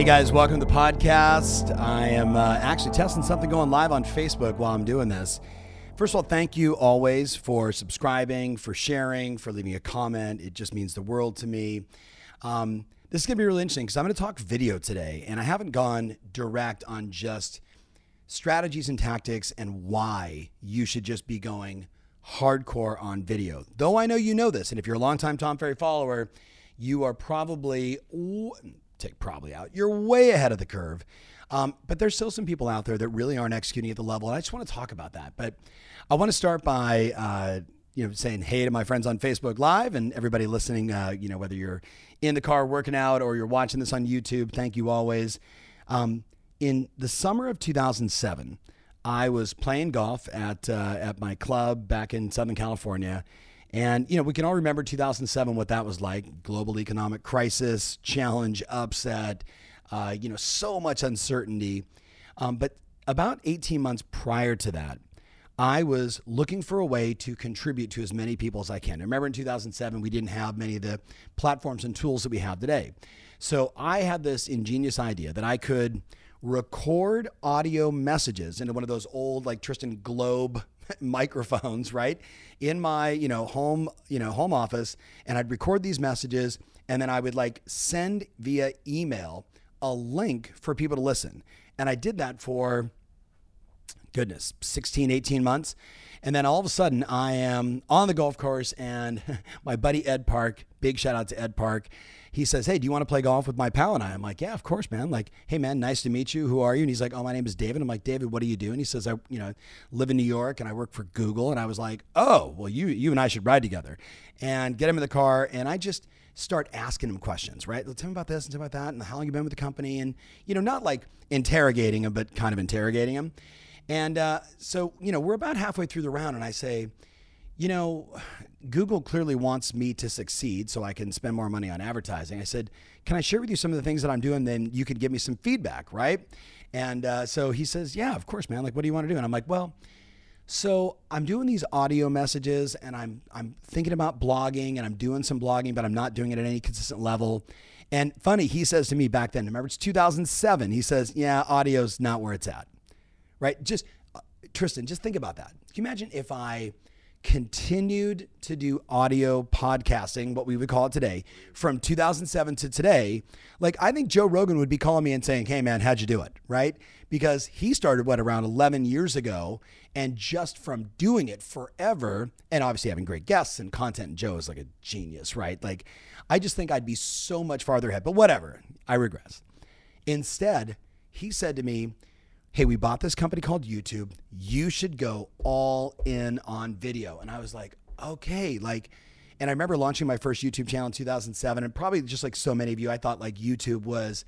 Hey guys, welcome to the podcast. I am uh, actually testing something going live on Facebook while I'm doing this. First of all, thank you always for subscribing, for sharing, for leaving a comment. It just means the world to me. Um, this is going to be really interesting because I'm going to talk video today, and I haven't gone direct on just strategies and tactics and why you should just be going hardcore on video. Though I know you know this, and if you're a longtime Tom Ferry follower, you are probably take probably out. You're way ahead of the curve. Um, but there's still some people out there that really aren't executing at the level, and I just want to talk about that. But I want to start by uh, you know saying hey to my friends on Facebook Live and everybody listening. Uh, you know whether you're in the car working out or you're watching this on YouTube, thank you always. Um, in the summer of 2007, I was playing golf at uh, at my club back in Southern California. And, you know, we can all remember 2007, what that was like global economic crisis, challenge, upset, uh, you know, so much uncertainty. Um, but about 18 months prior to that, I was looking for a way to contribute to as many people as I can. Remember in 2007, we didn't have many of the platforms and tools that we have today. So I had this ingenious idea that I could record audio messages into one of those old, like Tristan Globe microphones, right? In my, you know, home, you know, home office and I'd record these messages and then I would like send via email a link for people to listen. And I did that for goodness, 16, 18 months. And then all of a sudden, I am on the golf course, and my buddy Ed Park, big shout out to Ed Park, he says, Hey, do you want to play golf with my pal and I? I'm like, Yeah, of course, man. Like, hey, man, nice to meet you. Who are you? And he's like, Oh, my name is David. I'm like, David, what do you do? And he says, I, you know, live in New York and I work for Google. And I was like, Oh, well, you, you and I should ride together and get him in the car. And I just, start asking him questions, right? Tell me about this and tell me about that and how long you've been with the company and, you know, not like interrogating him, but kind of interrogating him. And uh, so, you know, we're about halfway through the round and I say, you know, Google clearly wants me to succeed so I can spend more money on advertising. I said, Can I share with you some of the things that I'm doing? Then you could give me some feedback, right? And uh, so he says, Yeah, of course, man. Like, what do you want to do? And I'm like, Well, so I'm doing these audio messages and I'm I'm thinking about blogging and I'm doing some blogging, but I'm not doing it at any consistent level. And funny, he says to me back then, remember it's 2007. He says, "Yeah, audio's not where it's at." Right? Just uh, Tristan, just think about that. Can you imagine if I continued to do audio podcasting, what we would call it today, from 2007 to today, like I think Joe Rogan would be calling me and saying, Hey man, how'd you do it? Right? Because he started what around 11 years ago. And just from doing it forever, and obviously having great guests and content, and Joe is like a genius, right? Like, I just think I'd be so much farther ahead, but whatever, I regress. Instead, he said to me, hey, we bought this company called YouTube. You should go all in on video. And I was like, okay, like, and I remember launching my first YouTube channel in 2007. And probably just like so many of you, I thought like YouTube was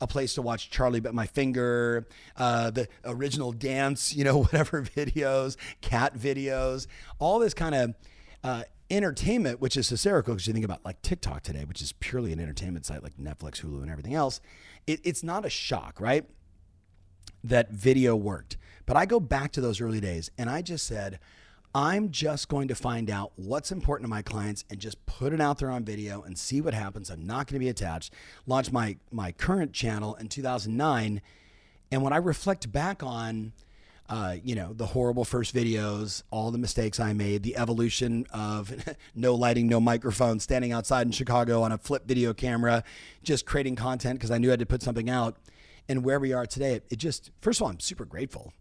a place to watch Charlie Bit My Finger, uh, the original dance, you know, whatever videos, cat videos, all this kind of uh, entertainment, which is hysterical because you think about like TikTok today, which is purely an entertainment site like Netflix, Hulu, and everything else. It, it's not a shock, right? That video worked. But I go back to those early days and I just said, I'm just going to find out what's important to my clients and just put it out there on video and see what happens. I'm not going to be attached. Launched my my current channel in 2009, and when I reflect back on, uh, you know, the horrible first videos, all the mistakes I made, the evolution of no lighting, no microphone, standing outside in Chicago on a flip video camera, just creating content because I knew I had to put something out and where we are today, it just first of all, I'm super grateful.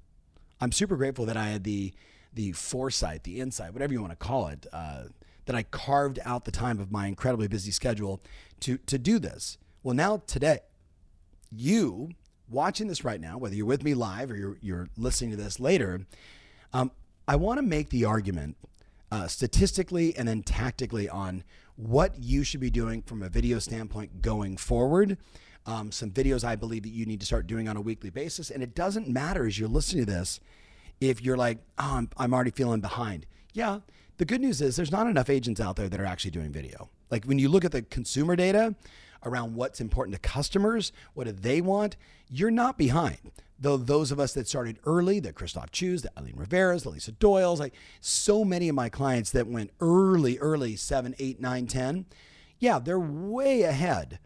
I'm super grateful that I had the the foresight, the insight, whatever you want to call it, uh, that I carved out the time of my incredibly busy schedule to to do this. Well, now today, you watching this right now, whether you're with me live or you're you're listening to this later, um, I want to make the argument uh, statistically and then tactically on what you should be doing from a video standpoint going forward um, some videos I believe that you need to start doing on a weekly basis. And it doesn't matter as you're listening to this if you're like, oh, I'm, I'm already feeling behind. Yeah, the good news is there's not enough agents out there that are actually doing video. Like when you look at the consumer data around what's important to customers, what do they want, you're not behind. Though those of us that started early, the Christophe Choos, the Eileen Rivera's, the Lisa Doyle's, like so many of my clients that went early, early seven, eight, nine, 10, yeah, they're way ahead.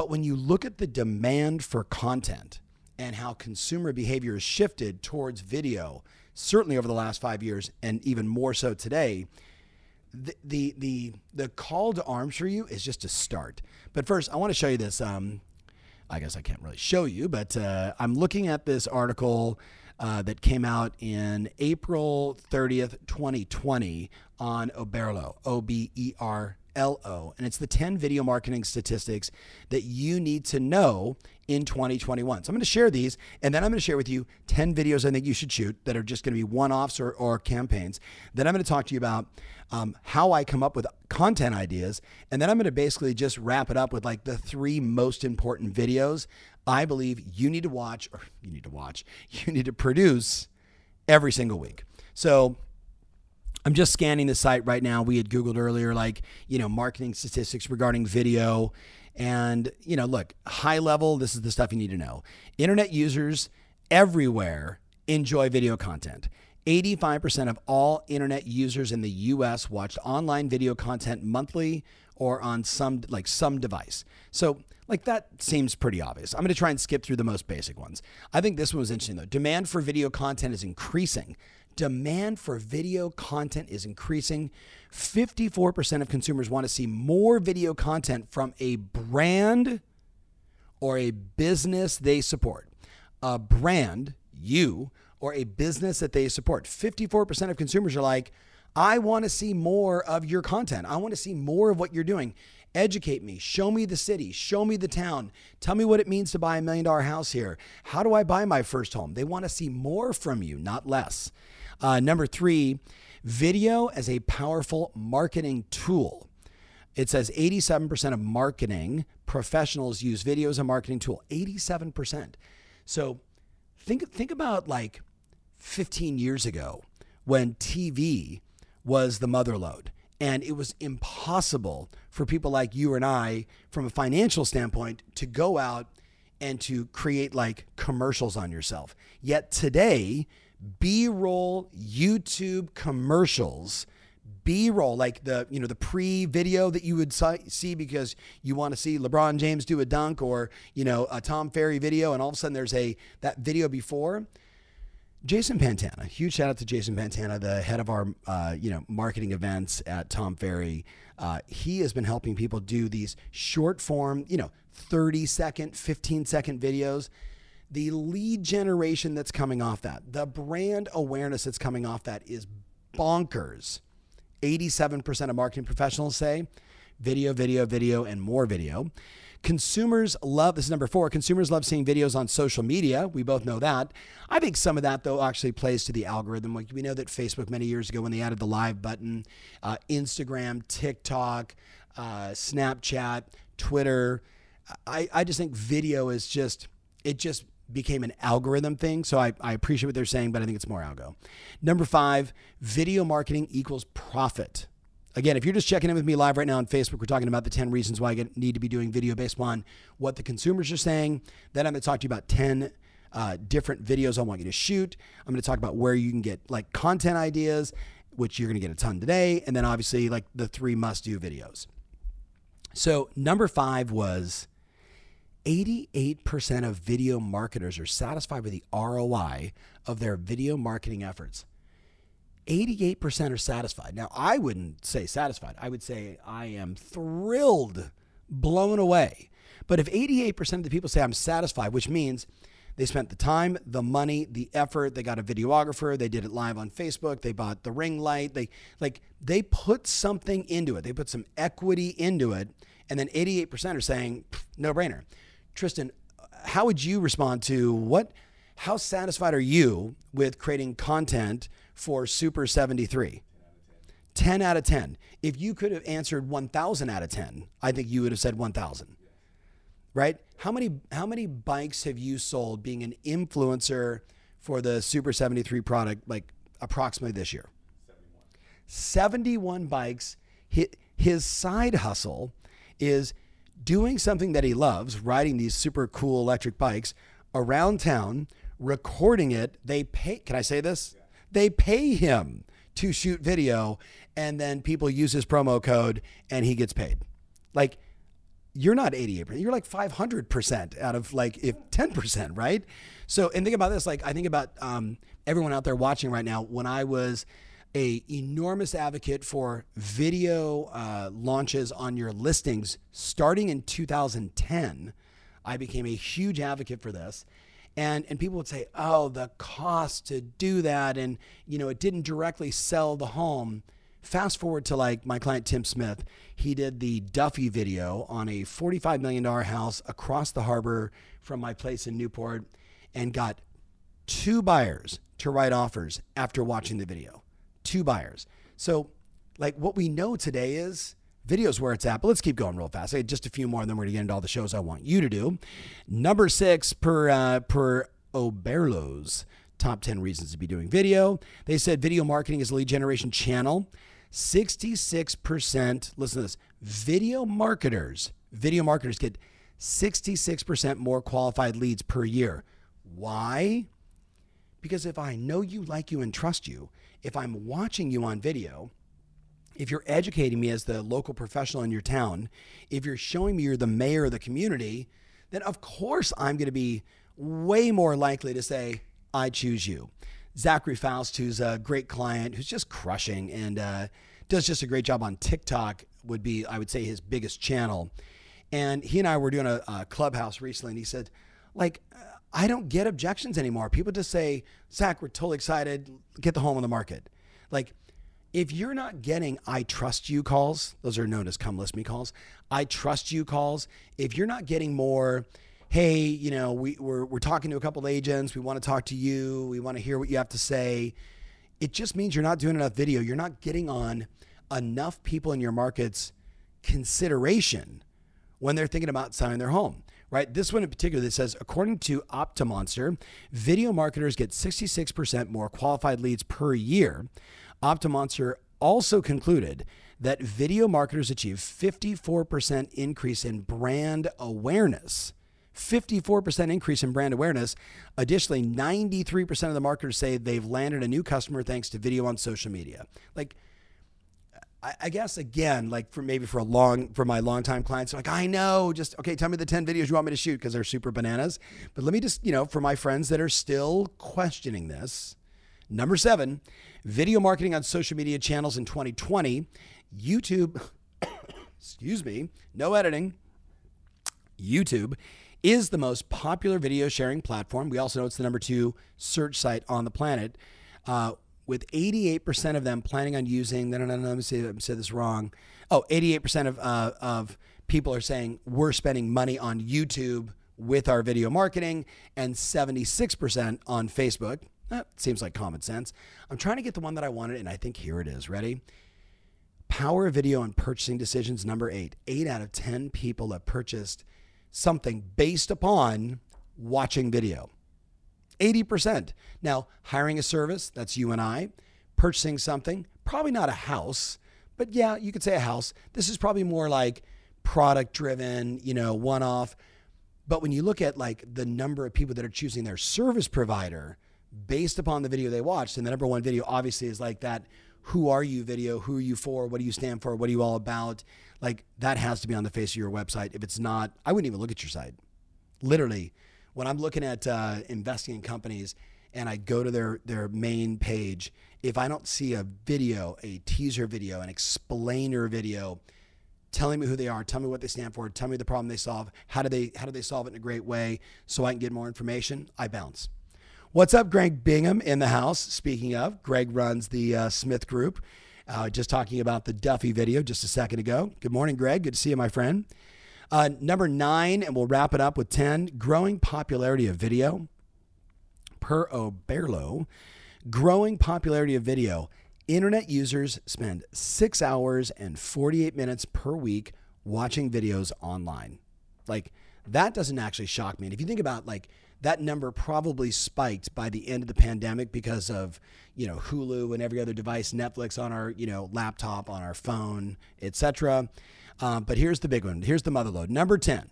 But when you look at the demand for content and how consumer behavior has shifted towards video, certainly over the last five years and even more so today, the, the the the call to arms for you is just to start. But first, I want to show you this. Um, I guess I can't really show you, but uh, I'm looking at this article uh, that came out in April 30th, 2020 on Oberlo, O B E R L O, and it's the 10 video marketing statistics that you need to know in 2021. So I'm going to share these, and then I'm going to share with you 10 videos I think you should shoot that are just going to be one offs or, or, campaigns. Then I'm going to talk to you about um, how I come up with content ideas, and then I'm going to basically just wrap it up with like the three most important videos I believe you need to watch, or you need to watch, you need to produce every single week. So I'm just scanning the site right now. We had Googled earlier, like, you know, marketing statistics regarding video. And, you know, look, high level, this is the stuff you need to know. Internet users everywhere enjoy video content. 85% of all internet users in the US watched online video content monthly or on some like some device. So, like that seems pretty obvious. I'm going to try and skip through the most basic ones. I think this one was interesting though. Demand for video content is increasing demand for video content is increasing. 54% of consumers want to see more video content from a brand or a business they support. A brand, you, or a business that they support. 54% of consumers are like, I want to see more of your content. I want to see more of what you're doing. Educate me, show me the city, show me the town, tell me what it means to buy a million dollar house here. How do I buy my first home? They want to see more from you, not less. Uh, number three, video as a powerful marketing tool. It says 87% of marketing professionals use video as a marketing tool. 87%. So think think about like 15 years ago when TV was the mother lode and it was impossible for people like you and I from a financial standpoint to go out and to create like commercials on yourself. Yet today B-roll YouTube commercials. B-roll like the you know the pre-video that you would see because you want to see lebron james do a dunk or you know a tom ferry video and all of a sudden there's a that video before. Jason pantana huge shout out to jason pantana the head of our uh, you know marketing events at tom ferry. Uh, he has been helping people do these short form you know 30 second 15 second videos the lead generation that's coming off that, the brand awareness that's coming off that is bonkers. 87% of marketing professionals say video, video, video, and more video. Consumers love, this is number four, consumers love seeing videos on social media. We both know that. I think some of that, though, actually plays to the algorithm. Like we know that Facebook many years ago, when they added the live button, uh, Instagram, TikTok, uh, Snapchat, Twitter, I, I just think video is just, it just became an algorithm thing. So I, I appreciate what they're saying, but I think it's more algo. Number five, video marketing equals profit. Again, if you're just checking in with me live right now on Facebook, we're talking about the 10 reasons why I need to be doing video based on what the consumers are saying. Then I'm going to talk to you about 10 uh, different videos I want you to shoot. I'm going to talk about where you can get like content ideas, which you're going to get a ton today. And then obviously, like the three must do videos. So, number five was 88% of video marketers are satisfied with the ROI of their video marketing efforts. 88% are satisfied. Now, I wouldn't say satisfied. I would say I am thrilled, blown away. But if 88% of the people say I'm satisfied, which means they spent the time, the money, the effort, they got a videographer, they did it live on Facebook, they bought the ring light, they like they put something into it. They put some equity into it, and then 88% are saying no brainer. Tristan, how would you respond to what? How satisfied are you with creating content for Super 73? 10 out of 10. If you could have answered 1,000 out of 10, I think you would have said 1,000. right? How many how many bikes have you sold being an influencer for the Super 73 product like approximately this year? 71 bikes. His side hustle is doing something that he loves, riding these super cool electric bikes around town, recording it. They pay, can I say this? They pay him to shoot video, and then people use his promo code and he gets paid. Like, you're not 88%, you're like 500% out of like if 10%, right? So, and think about this like, I think about um, everyone out there watching right now. When I was a enormous advocate for video uh, launches on your listings starting in 2010. I became a huge advocate for this. And, and people would say, oh, the cost to do that. And, you know, it didn't directly sell the home. Fast forward to like my client, Tim Smith. He did the Duffy video on a $45 million house across the harbor from my place in Newport and got two buyers to write offers after watching the video two buyers. So, like what we know today is videos where it's at. But let's keep going real fast. I had just a few more, and then we're gonna get into all the shows I want you to do. Number six per uh, per Oberlo's top 10 reasons to be doing video. They said video marketing is a lead generation channel. 66%, listen to this, video marketers, video marketers get 66% more qualified leads per year. Why? Because if I know you, like you, and trust you, if I'm watching you on video, if you're educating me as the local professional in your town, if you're showing me you're the mayor of the community, then of course I'm going to be way more likely to say, I choose you. Zachary Faust, who's a great client, who's just crushing and uh, does just a great job on TikTok, would be, I would say, his biggest channel. And he and I were doing a, a clubhouse recently, and he said, like, I don't get objections anymore. People just say, Zach, we're totally excited. Get the home on the market. Like, if you're not getting I trust you calls, those are known as come list me calls. I trust you calls. If you're not getting more, hey, you know, we, we're, we're talking to a couple agents. We want to talk to you. We want to hear what you have to say. It just means you're not doing enough video. You're not getting on enough people in your market's consideration when they're thinking about selling their home right? This one in particular that says, according to OptinMonster, video marketers get 66% more qualified leads per year. OptinMonster also concluded that video marketers achieve 54% increase in brand awareness. 54% increase in brand awareness. Additionally, 93% of the marketers say they've landed a new customer thanks to video on social media. Like, I, I guess again, like for maybe for a long for my longtime clients, like I know, just okay, tell me the ten videos you want me to shoot because they're super bananas. But let me just you know, for my friends that are still questioning this, number seven, video marketing on social media channels in 2020, YouTube. excuse me, no editing. YouTube is the most popular video sharing platform. We also know it's the number two search site on the planet. Uh, with 88% of them planning on using, no, no, no, let me say, let say this wrong. Oh, 88% of, uh, of people are saying we're spending money on YouTube with our video marketing and 76% on Facebook. That seems like common sense. I'm trying to get the one that I wanted, and I think here it is. Ready? Power of video and purchasing decisions number eight. Eight out of 10 people have purchased something based upon watching video. 80%. Now, hiring a service, that's you and I, purchasing something, probably not a house, but yeah, you could say a house. This is probably more like product driven, you know, one off. But when you look at like the number of people that are choosing their service provider based upon the video they watched, and the number one video obviously is like that who are you video, who are you for, what do you stand for, what are you all about? Like that has to be on the face of your website. If it's not, I wouldn't even look at your site. Literally, when I'm looking at uh, investing in companies and I go to their their main page, if I don't see a video, a teaser video, an explainer video, telling me who they are, tell me what they stand for, tell me the problem they solve, how do they how do they solve it in a great way, so I can get more information, I bounce. What's up, Greg Bingham in the house? Speaking of, Greg runs the uh, Smith Group. Uh, just talking about the Duffy video just a second ago. Good morning, Greg. Good to see you, my friend. Uh, number nine, and we'll wrap it up with 10 growing popularity of video. Per Oberlo, growing popularity of video. Internet users spend six hours and 48 minutes per week watching videos online. Like, that doesn't actually shock me. And if you think about like that number probably spiked by the end of the pandemic because of you know Hulu and every other device, Netflix on our you know laptop, on our phone, etc. Um, but here's the big one. Here's the mother load. Number ten,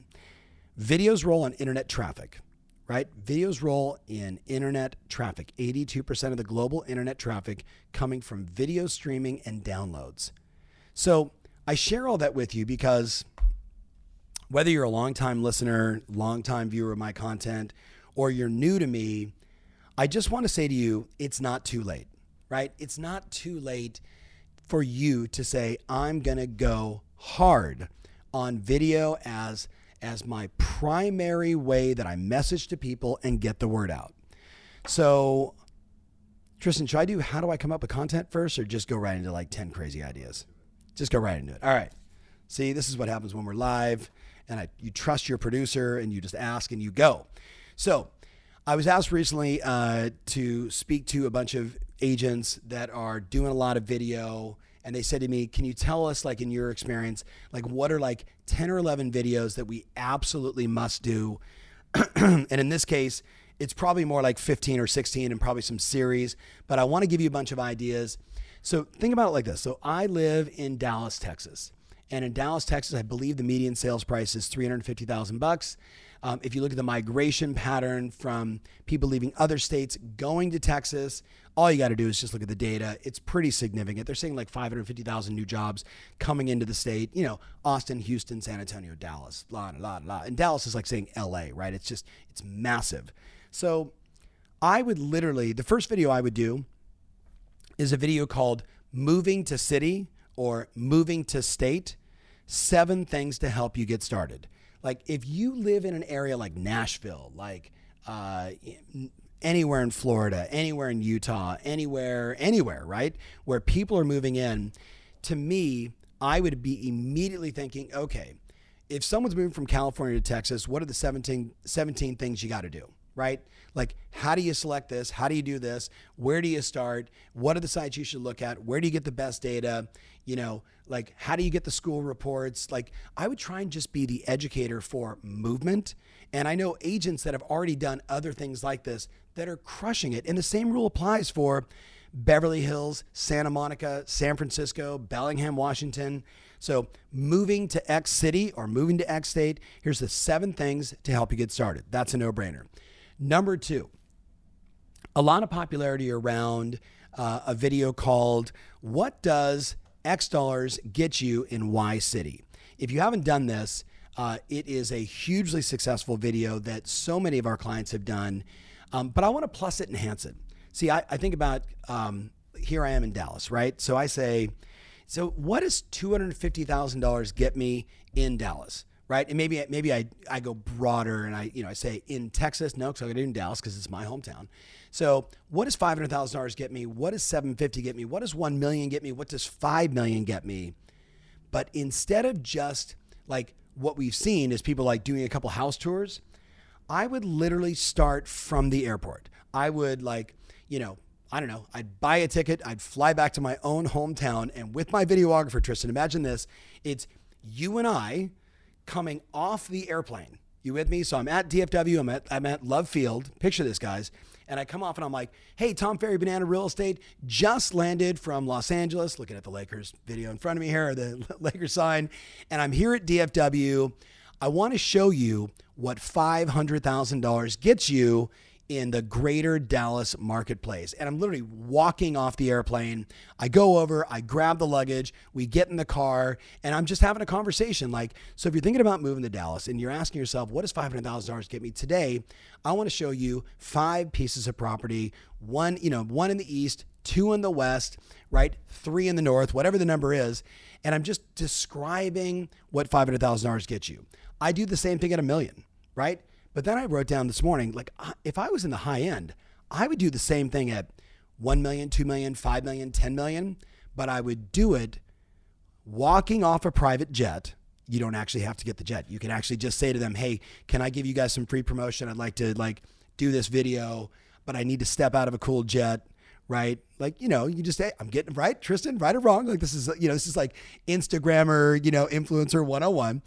videos roll on internet traffic. Right, videos roll in internet traffic. 82% of the global internet traffic coming from video streaming and downloads. So I share all that with you because whether you're a longtime listener, longtime viewer of my content, or you're new to me, I just want to say to you, it's not too late, right? It's not too late for you to say, I'm going to go hard on video as as my primary way that I message to people and get the word out. So, Tristan, should I do how do I come up with content first or just go right into like 10 crazy ideas? Just go right into it. All right. See, this is what happens when we're live and I, you trust your producer and you just ask and you go. So I was asked recently uh, to speak to a bunch of agents that are doing a lot of video. And they said to me, Can you tell us, like, in your experience, like, what are like 10 or 11 videos that we absolutely must do? and in this case, it's probably more like 15 or 16 and probably some series, but I want to give you a bunch of ideas. So think about it like this. So I live in Dallas, Texas. And in Dallas, Texas, I believe the median sales price is 350,000 bucks. Um, if you look at the migration pattern from people leaving other states going to Texas, all you got to do is just look at the data. It's pretty significant. They're saying like 550,000 new jobs coming into the state. You know, Austin, Houston, San Antonio, Dallas, la la la. And Dallas is like saying LA, right? It's just it's massive. So I would literally the first video I would do is a video called "Moving to City" or "Moving to State." Seven things to help you get started. Like if you live in an area like Nashville, like uh, anywhere in Florida, anywhere in Utah, anywhere, anywhere, right, where people are moving in, to me, I would be immediately thinking, okay, if someone's moving from California to Texas, what are the 17, 17 things you got to do? right? Like, how do you select this? How do you do this? Where do you start? What are the sites you should look at? Where do you get the best data? You know, like, how do you get the school reports? Like, I would try and just be the educator for movement. And I know agents that have already done other things like this that are crushing it. And the same rule applies for Beverly Hills, Santa Monica, San Francisco, Bellingham, Washington. So, moving to X city or moving to X state, here's the seven things to help you get started. That's a no brainer. Number two, a lot of popularity around uh, a video called What Does X Dollars Get You in Y City? If you haven't done this, uh, it is a hugely successful video that so many of our clients have done. Um, but I want to plus it, enhance it. See, I, I think about um, here I am in Dallas, right? So I say, so what does $250,000 get me in Dallas? right? And maybe maybe I, I go broader and I you know I say in Texas, no, because I do in Dallas because it's my hometown. So what does five hundred thousand dollars get me? What does seven fifty get me? What does one million get me? What does five million get me? But instead of just like what we've seen is people like doing a couple house tours, I would literally start from the airport. I would like you know I don't know, I'd buy a ticket, I'd fly back to my own hometown, and with my videographer, Tristan, imagine this it's you and I coming off the airplane. You with me? So I'm at DFW. I'm at I'm at Love Field. Picture this, guys. And I come off and I'm like, hey, Tom Ferry Banana Real Estate just landed from Los Angeles. Looking at the Lakers video in front of me here, the Lakers sign. And I'm here at DFW. I want to show you what $500,000 gets you in the greater Dallas marketplace. And I'm literally walking off the airplane. I go over, I grab the luggage, we get in the car, and I'm just having a conversation. Like, so if you're thinking about moving to Dallas and you're asking yourself, what does $500,000 get me today? I want to show you five pieces of property one, you know, one in the east, two in the west, right? Three in the north, whatever the number is. And I'm just describing what $500,000 gets you. I do the same thing at a million, right? But then I wrote down this morning, like if I was in the high end, I would do the same thing at 1 million, 2 million, 5 million, 10 million, but I would do it walking off a private jet. You don't actually have to get the jet. You can actually just say to them, "Hey, can I give you guys some free promotion? I'd like to like do this video, but I need to step out of a cool jet." right? Like, you know, you just say, I'm getting right, Tristan, right or wrong. Like, this is, you know, this is like Instagrammer, you know, influencer 101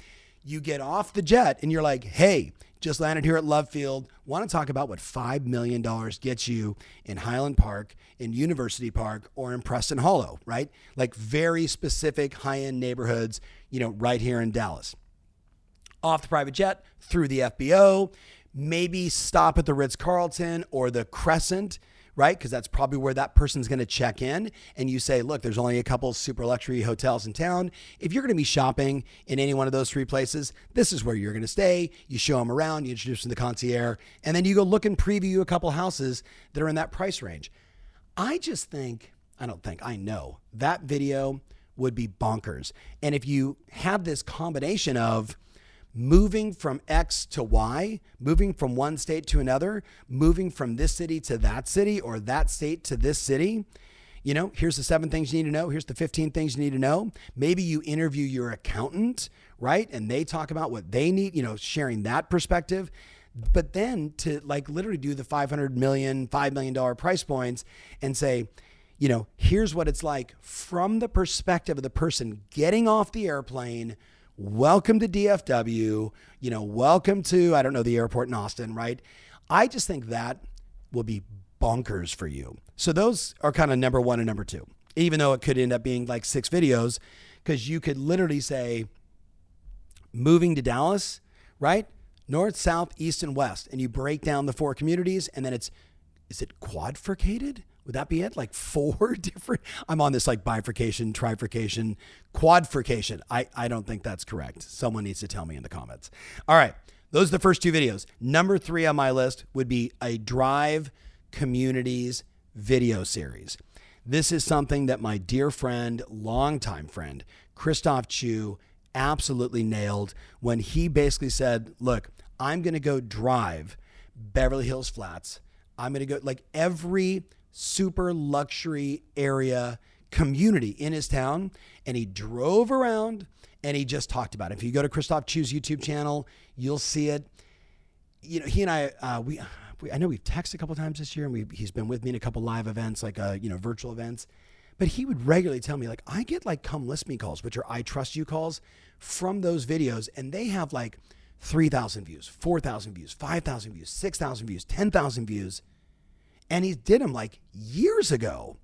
You get off the jet and you're like, hey, just landed here at Love Field. Want to talk about what $5 million gets you in Highland Park, in University Park, or in Preston Hollow, right? Like very specific high end neighborhoods, you know, right here in Dallas. Off the private jet, through the FBO, maybe stop at the Ritz Carlton or the Crescent right? Because that's probably where that person's going to check in. And you say, look, there's only a couple super luxury hotels in town. If you're going to be shopping in any one of those three places, this is where you're going to stay. You show them around, you introduce them to the concierge, and then you go look and preview a couple houses that are in that price range. I just think, I don't think, I know that video would be bonkers. And if you have this combination of, moving from X to Y, moving from one state to another, moving from this city to that city or that state to this city. You know, here's the seven things you need to know. Here's the 15 things you need to know. Maybe you interview your accountant, right? And they talk about what they need, you know, sharing that perspective. But then to like literally do the 500 million, $5 million price points and say, you know, here's what it's like from the perspective of the person getting off the airplane welcome to DFW, you know, welcome to, I don't know, the airport in Austin, right? I just think that will be bonkers for you. So those are kind of number one and number two, even though it could end up being like six videos, because you could literally say, moving to Dallas, right? North, south, east, and west. And you break down the four communities, and then it's, is it quadricated? Would that be it? Like four different? I'm on this like bifurcation, trifurcation, quadrication. I, I don't think that's correct. Someone needs to tell me in the comments. All right. Those are the first two videos. Number three on my list would be a Drive Communities video series. This is something that my dear friend, longtime friend, Christophe Choo, absolutely nailed when he basically said, Look, I'm going to go drive Beverly Hills Flats. I'm going to go, like, every super luxury area community in his town. And he drove around and he just talked about it. If you go to Christophe Choo's YouTube channel, you'll see it. You know, he and I, uh, we, we, I know we've texted a couple times this year, and we, he's been with me in a couple live events, like uh, you know, virtual events. But he would regularly tell me, like, I get like come list me calls, which are I trust you calls from those videos, and they have like 3,000 views, 4,000 views, 5,000 views, 6,000 views, 10,000 views. And he did them like years ago.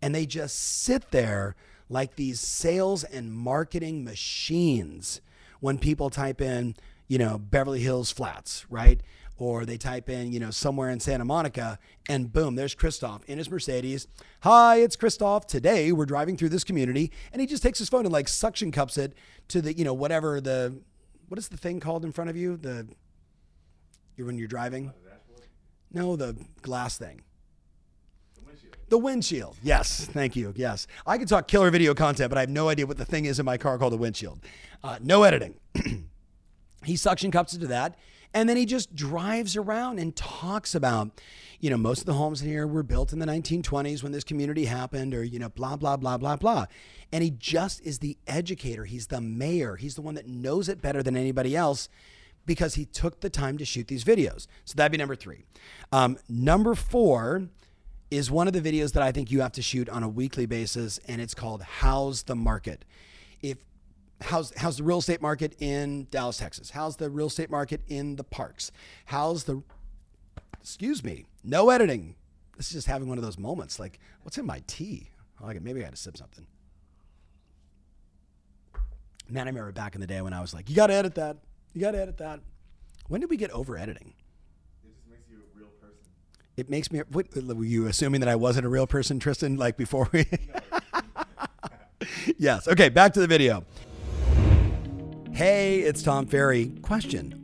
And they just sit there like these sales and marketing machines when people type in, you know, Beverly Hills Flats, right? Or they type in, you know, somewhere in Santa Monica, and boom, there's Christophe in his Mercedes. Hi, it's Christophe. Today we're driving through this community, and he just takes his phone and like suction cups it to the, you know, whatever the, what is the thing called in front of you? The, when you're driving? Oh, no, the glass thing. The windshield. Yes, thank you. Yes. I can talk killer video content, but I have no idea what the thing is in my car called a windshield. Uh, no editing. he suction cups into that. And then he just drives around and talks about, you know, most of the homes in here were built in the 1920s when this community happened, or, you know, blah, blah, blah, blah, blah. And he just is the educator. He's the mayor. He's the one that knows it better than anybody else because he took the time to shoot these videos. So that'd be number three. Um, number four is one of the videos that I think you have to shoot on a weekly basis, and it's called "How's the Market." If how's how's the real estate market in Dallas, Texas? How's the real estate market in the parks? How's the excuse me, no editing. This is just having one of those moments. Like, what's in my tea? I like it. Maybe I got to sip something. Man, I remember back in the day when I was like, you got to edit that. You got to edit that. When did we get over editing? It makes me. What, were you assuming that I wasn't a real person, Tristan? Like before we? yes. Okay. Back to the video. Hey, it's Tom Ferry. Question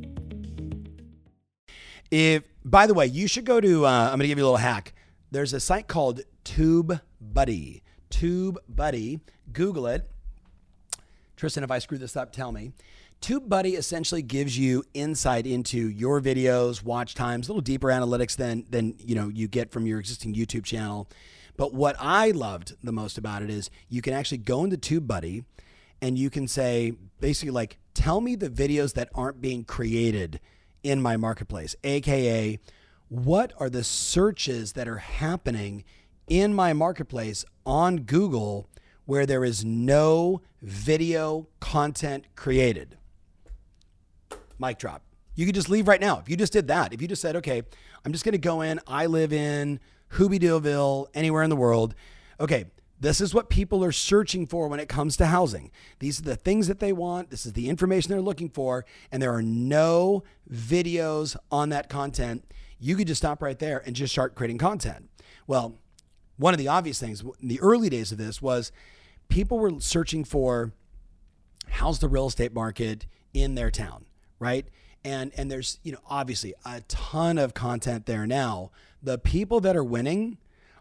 If, by the way, you should go to, uh, I'm going to give you a little hack. There's a site called TubeBuddy. Tube Buddy. Google it. Tristan, if I screw this up, tell me. TubeBuddy essentially gives you insight into your videos, watch times, a little deeper analytics than than you know you get from your existing YouTube channel. But what I loved the most about it is you can actually go into TubeBuddy and you can say basically like tell me the videos that aren't being created in my marketplace, aka what are the searches that are happening in my marketplace on Google where there is no video content created. Mic drop. You could just leave right now. If you just did that, if you just said, okay, I'm just going to go in, I live in Hoobie Hooby anywhere in the world. Okay, this is what people are searching for when it comes to housing. These are the things that they want. This is the information they're looking for. And there are no videos on that content. You could just stop right there and just start creating content. Well, one of the obvious things in the early days of this was people were searching for how's the real estate market in their town, right? And and there's, you know, obviously a ton of content there now. The people that are winning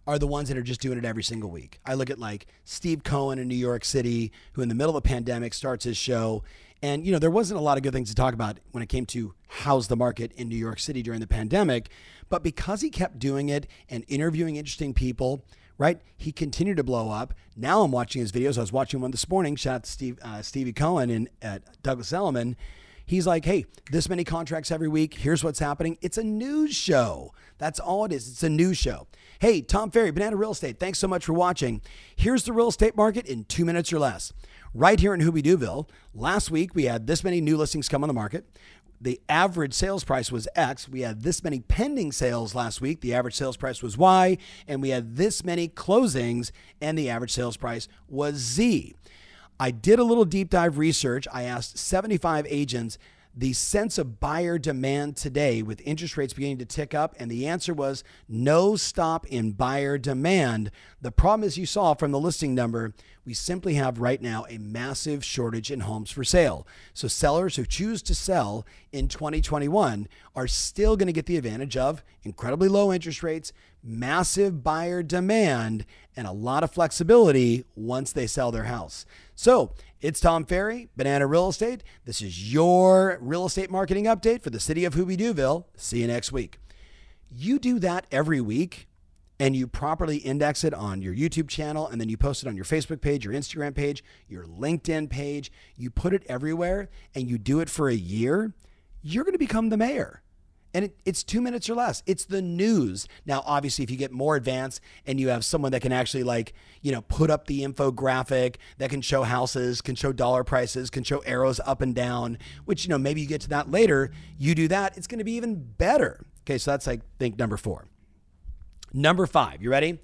are the ones that are just doing it every single week. I look at like Steve Cohen in New York City, who in the middle of a pandemic starts his show. And, you know, there wasn't a lot of good things to talk about when it came to how's the market in New York City during the pandemic. But because he kept doing it and interviewing interesting people, right? He continued to blow up. Now I'm watching his videos. I was watching one this morning. Shout out to Steve, uh, Stevie Cohen and at Douglas Elliman. He's like, hey, this many contracts every week. Here's what's happening. It's a news show. That's all it is. It's a news show. Hey, Tom Ferry, Banana Real Estate. Thanks so much for watching. Here's the real estate market in two minutes or less. Right here in Hooby last week we had this many new listings come on the market the average sales price was X. We had this many pending sales last week. The average sales price was Y. And we had this many closings, and the average sales price was Z. I did a little deep dive research. I asked 75 agents the sense of buyer demand today with interest rates beginning to tick up? And the answer was no stop in buyer demand. The problem, as you saw from the listing number, we simply have right now a massive shortage in homes for sale. So sellers who choose to sell in 2021 are still going to get the advantage of incredibly low interest rates, massive buyer demand, and a lot of flexibility once they sell their house. So it's Tom Ferry, Banana Real Estate. This is your real estate marketing update for the city of Hooby Dooville. See you next week. You do that every week and you properly index it on your YouTube channel and then you post it on your Facebook page, your Instagram page, your LinkedIn page, you put it everywhere and you do it for a year, you're going to become the mayor and it, it's two minutes or less. It's the news. Now, obviously, if you get more advanced and you have someone that can actually, like, you know, put up the infographic that can show houses, can show dollar prices, can show arrows up and down, which, you know, maybe you get to that later, you do that, it's going to be even better. Okay, so that's, I think, number four. Number five, you ready?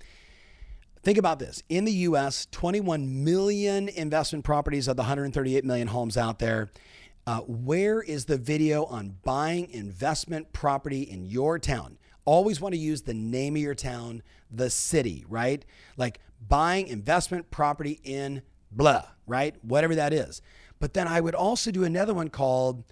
Think about this. In the US, 21 million investment properties of the 138 million homes out there. Uh, where is the video on buying investment property in your town? Always want to use the name of your town, the city, right? Like buying investment property in blah, right? Whatever that is. But then I would also do another one called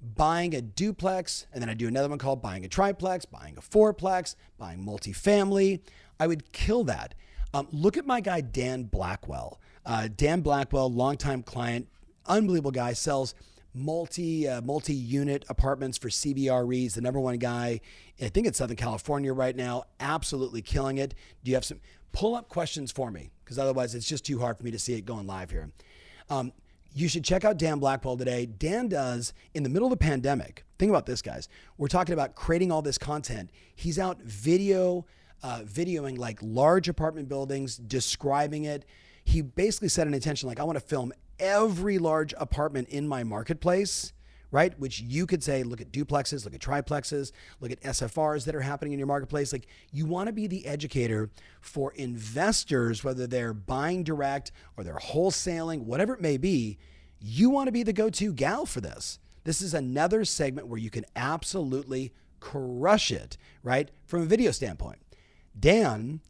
buying a duplex, and then I do another one called buying a triplex, buying a fourplex, buying multifamily. I would kill that. Um, look at my guy Dan Blackwell. Uh, Dan Blackwell, longtime client, unbelievable guy, sells multi uh, multi unit apartments for CBREs, the number one guy. I think it's Southern California right now, absolutely killing it. Do you have some pull up questions for me? Because otherwise, it's just too hard for me to see it going live here. Um, you should check out Dan Blackwell today. Dan does in the middle of the pandemic. Think about this, guys. We're talking about creating all this content. He's out video, uh, videoing like large apartment buildings, describing it. He basically set an intention like, I want to film every large apartment in my marketplace, right? Which you could say, look at duplexes, look at triplexes, look at SFRs that are happening in your marketplace. Like you want to be the educator for investors, whether they're buying direct or they're wholesaling, whatever it may be. You want to be the go to gal for this. This is another segment where you can absolutely crush it, right? From a video standpoint. Dan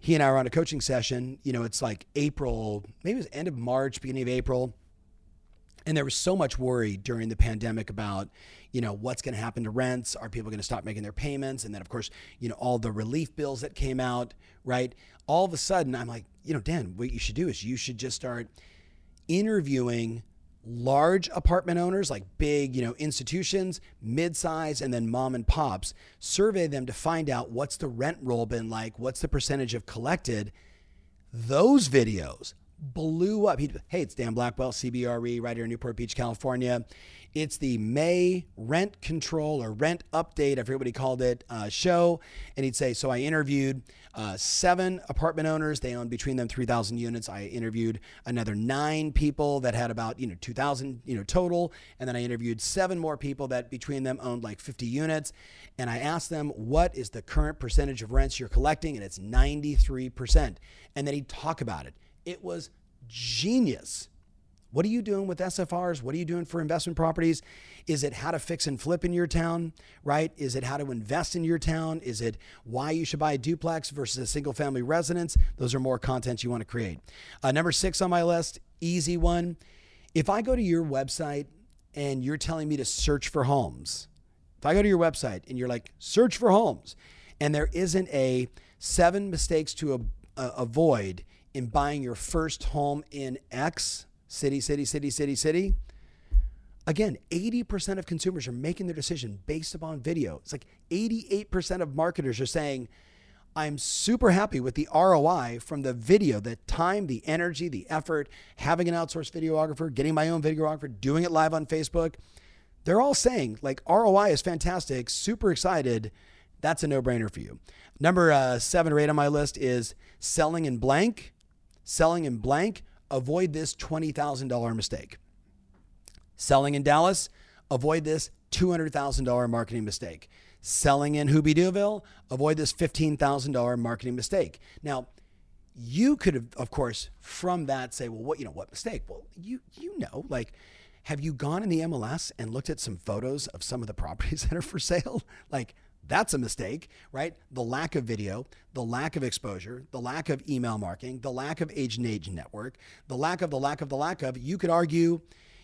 he and I were on a coaching session. You know, it's like April, maybe it was end of March, beginning of April. And there was so much worry during the pandemic about, you know, what's going to happen to rents? Are people going to stop making their payments? And then, of course, you know, all the relief bills that came out, right? All of a sudden, I'm like, you know, Dan, what you should do is you should just start interviewing large apartment owners like big, you know, institutions, mid-size and then mom and pops, survey them to find out what's the rent roll been like, what's the percentage of collected. Those videos blew up. He, hey, it's Dan Blackwell, CBRE, right here in Newport Beach, California. It's the May rent control or rent update, everybody called it, uh, show. And he'd say, So I interviewed uh, seven apartment owners. They own between them 3,000 units. I interviewed another nine people that had about, you know, 2,000, you know, total. And then I interviewed seven more people that between them owned like 50 units. And I asked them, What is the current percentage of rents you're collecting? And it's 93%. And then he'd talk about it. It was genius. What are you doing with SFRs? What are you doing for investment properties? Is it how to fix and flip in your town, right? Is it how to invest in your town? Is it why you should buy a duplex versus a single family residence? Those are more content you want to create. Uh, number six on my list, easy one. If I go to your website and you're telling me to search for homes, if I go to your website and you're like, search for homes, and there isn't a seven mistakes to a, a, avoid in buying your first home in X, city, city, city, city, city. Again, 80% of consumers are making their decision based upon video. It's like 88% of marketers are saying, I'm super happy with the ROI from the video, the time, the energy, the effort, having an outsourced videographer, getting my own videographer, doing it live on Facebook. They're all saying, like, ROI is fantastic, super excited. That's a no brainer for you. Number uh, seven or eight on my list is selling in blank. Selling in blank avoid this $20,000 mistake. Selling in Dallas, avoid this $200,000 marketing mistake. Selling in Hoobie Dooville, avoid this $15,000 marketing mistake. Now, you could of course, from that say, well, what, you know, what mistake? Well, you, you know, like, have you gone in the MLS and looked at some photos of some of the properties that are for sale? Like, that's a mistake, right? The lack of video, the lack of exposure, the lack of email marketing, the lack of agent agent network, the lack of the lack of the lack of, you could argue,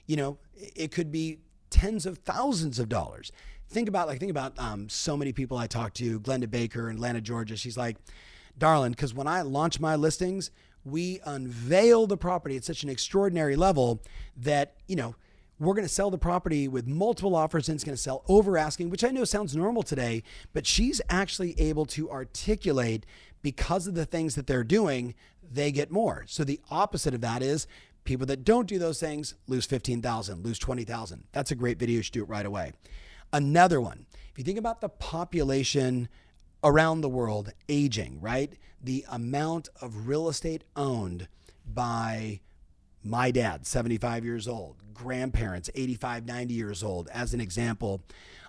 you know, it could be tens of thousands of dollars. Think about like think about um, so many people I talked to, Glenda Baker in Atlanta, Georgia. She's like, darling, because when I launch my listings, we unveil the property at such an extraordinary level that, you know, we're going to sell the property with multiple offers and it's going to sell over asking, which I know sounds normal today, but she's actually able to articulate because of the things that they're doing, they get more. So the opposite of that is people that don't do those things lose 15,000, lose 20,000. That's a great video. You should do it right away. Another one, if you think about the population around the world aging, right? The amount of real estate owned by my dad, 75 years old, grandparents, 85, 90 years old, as an example,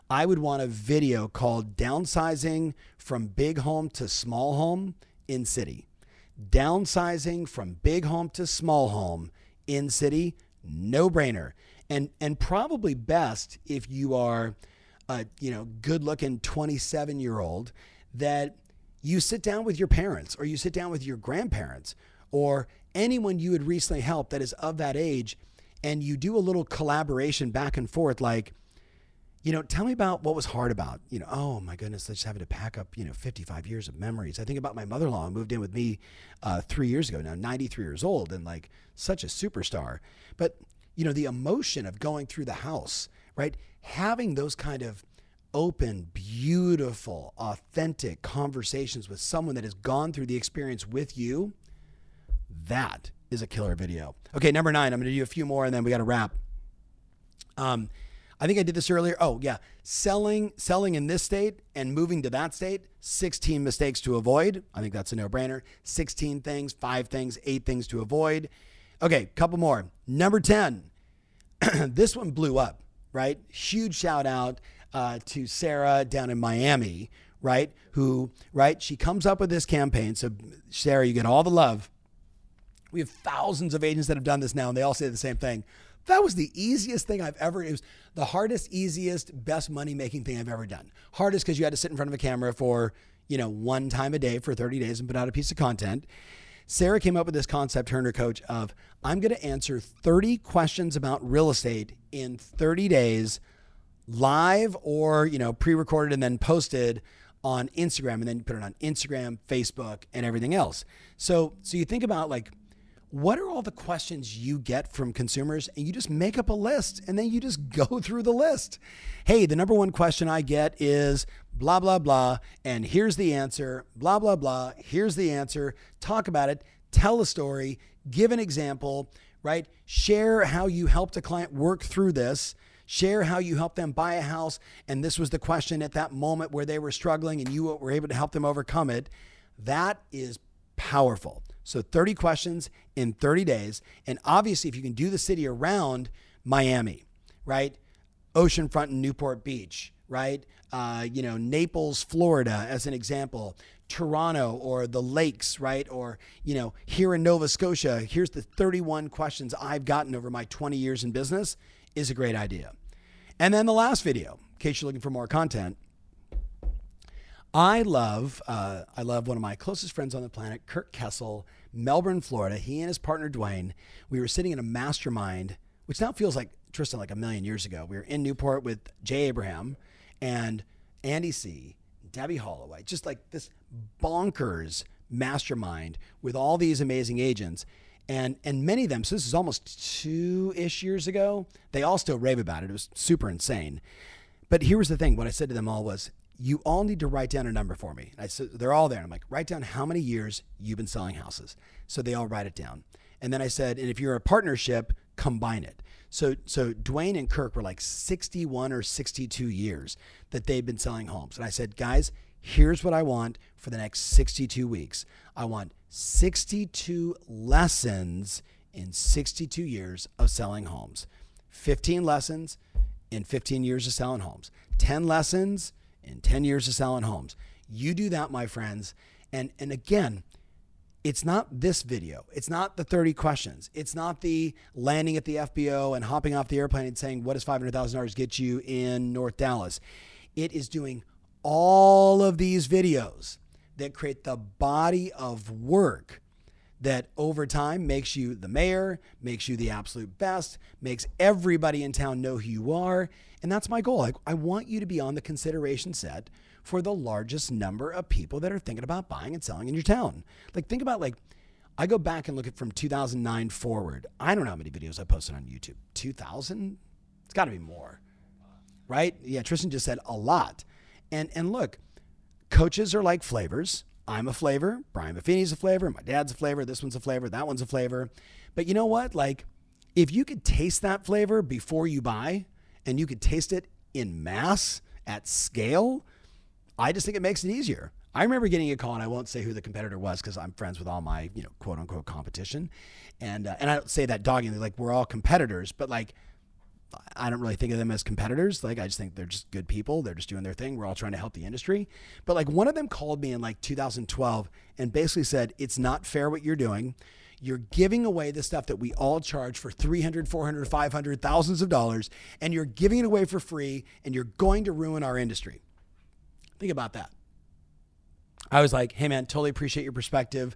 I would want a video called Downsizing from Big Home to Small Home in City. Downsizing from big home to small home in city, no brainer. And, and probably best if you are a you know good looking 27 year old that you sit down with your parents or you sit down with your grandparents or anyone you had recently helped that is of that age and you do a little collaboration back and forth like you know tell me about what was hard about you know oh my goodness just having to pack up you know 55 years of memories. I think about my mother-in-law who moved in with me uh, three years ago now 93 years old and like such a superstar. But you know the emotion of going through the house right? Having those kind of open beautiful authentic conversations with someone that has gone through the experience with you that is a killer video. Okay, number nine. I'm going to do a few more and then we got to wrap. Um, I think I did this earlier. Oh yeah, selling selling in this state and moving to that state. 16 mistakes to avoid. I think that's a no-brainer. 16 things, five things, eight things to avoid. Okay, couple more. Number 10. this one blew up. Right, huge shout out uh, to Sarah down in Miami. Right, who right she comes up with this campaign. So Sarah, you get all the love we have thousands of agents that have done this now, and they all say the same thing. That was the easiest thing I've ever. It was the hardest, easiest, best money making thing I've ever done. Hardest because you had to sit in front of a camera for you know one time a day for 30 days and put out a piece of content. Sarah came up with this concept, her and her coach, of I'm going to answer 30 questions about real estate in 30 days, live or you know pre-recorded and then posted on Instagram, and then you put it on Instagram, Facebook, and everything else. So, so you think about like what are all the questions you get from consumers? And you just make up a list and then you just go through the list. Hey, the number one question I get is blah, blah, blah. And here's the answer blah, blah, blah. Here's the answer. Talk about it. Tell a story. Give an example, right? Share how you helped a client work through this. Share how you helped them buy a house. And this was the question at that moment where they were struggling and you were able to help them overcome it. That is powerful. So 30 questions in 30 days. And obviously, if you can do the city around Miami, right? Oceanfront in Newport Beach, right? Uh, you know, Naples, Florida, as an example, Toronto or the lakes, right? Or, you know, here in Nova Scotia, here's the 31 questions I've gotten over my 20 years in business is a great idea. And then the last video, in case you're looking for more content, I love, uh, I love one of my closest friends on the planet, Kirk Kessel, Melbourne, Florida. He and his partner Dwayne, we were sitting in a mastermind, which now feels like Tristan like a million years ago. We were in Newport with Jay Abraham and Andy C, Debbie Holloway, just like this bonkers mastermind with all these amazing agents. And and many of them, so this is almost two-ish years ago, they all still rave about it. It was super insane. But here was the thing, what I said to them all was, you all need to write down a number for me. I said, they're all there. I'm like, write down how many years you've been selling houses. So they all write it down. And then I said, and if you're a partnership, combine it. So, so Dwayne and Kirk were like 61 or 62 years that they've been selling homes. And I said, guys, here's what I want for the next 62 weeks. I want 62 lessons in 62 years of selling homes. 15 lessons in 15 years of selling homes. 10 lessons in 10 years of selling homes. You do that, my friends. And, and again, it's not this video. It's not the 30 questions. It's not the landing at the FBO and hopping off the airplane and saying, What does $500,000 get you in North Dallas? It is doing all of these videos that create the body of work that over time makes you the mayor, makes you the absolute best, makes everybody in town know who you are. And that's my goal. I, I want you to be on the consideration set for the largest number of people that are thinking about buying and selling in your town. Like, think about like, I go back and look at from 2009 forward. I don't know how many videos I posted on YouTube. 2,000? It's got to be more, right? Yeah, Tristan just said a lot. And and look, coaches are like flavors. I'm a flavor. Brian Buffini's a flavor. My dad's a flavor. This one's a flavor. That one's a flavor. But you know what? Like, if you could taste that flavor before you buy, and you could taste it in mass at scale, I just think it makes it easier. I remember getting a call, and I won't say who the competitor was because I'm friends with all my, you know, quote unquote competition, and uh, and I don't say that doggingly, like we're all competitors, but like I don't really think of them as competitors. Like I just think they're just good people. They're just doing their thing. We're all trying to help the industry. But like one of them called me in like 2012 and basically said, "It's not fair what you're doing. You're giving away the stuff that we all charge for 300, 400, 500, thousands of dollars and you're giving it away for free and you're going to ruin our industry." Think about that. I was like, "Hey man, totally appreciate your perspective.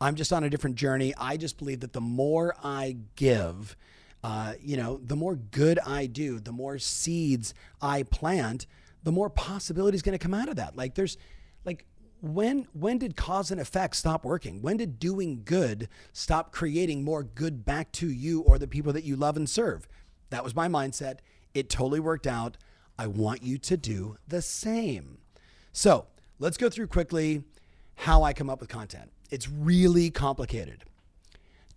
I'm just on a different journey. I just believe that the more I give, uh, you know, the more good I do, the more seeds I plant, the more possibilities going to come out of that. Like there's like when when did cause and effect stop working? When did doing good stop creating more good back to you or the people that you love and serve? That was my mindset. It totally worked out. I want you to do the same. So, let's go through quickly how I come up with content. It's really complicated.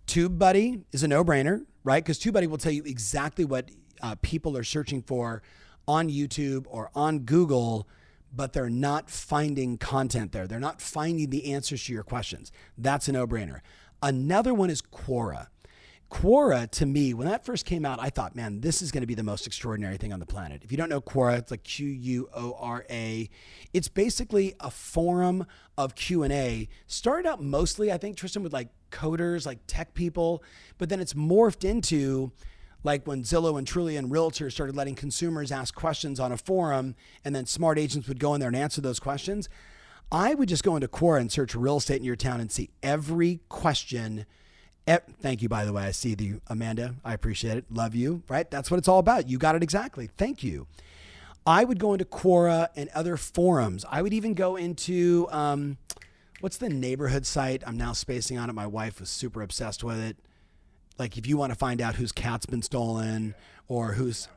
TubeBuddy is a no brainer, right? Because TubeBuddy will tell you exactly what uh, people are searching for on YouTube or on Google, but they're not finding content there. They're not finding the answers to your questions. That's a no brainer. Another one is Quora. Quora, to me, when that first came out, I thought, man, this is going to be the most extraordinary thing on the planet. If you don't know Quora, it's like Q U O R A. It's basically a forum of Q and A. Started out mostly, I think, Tristan, with like coders, like tech people, but then it's morphed into like when Zillow and Trulia and Realtor started letting consumers ask questions on a forum, and then smart agents would go in there and answer those questions. I would just go into Quora and search real estate in your town and see every question Thank you, by the way. I see the Amanda. I appreciate it. Love you. Right? That's what it's all about. You got it exactly. Thank you. I would go into Quora and other forums. I would even go into, um, what's the neighborhood site? I'm now spacing on it. My wife was super obsessed with it. Like if you want to find out whose cat's been stolen or who's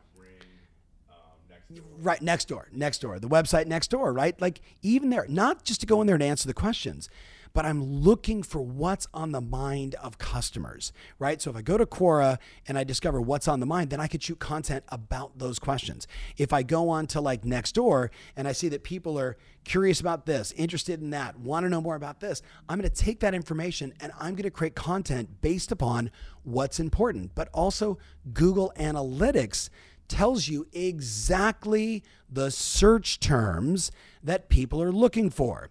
right next door, next door, the website next door, right? Like even there, not just to go in there and answer the questions, but I'm looking for what's on the mind of customers, right? So if I go to Quora and I discover what's on the mind, then I could shoot content about those questions. If I go on to like Nextdoor and I see that people are curious about this, interested in that, want to know more about this, I'm going to take that information and I'm going to create content based upon what's important. But also, Google Analytics tells you exactly the search terms that people are looking for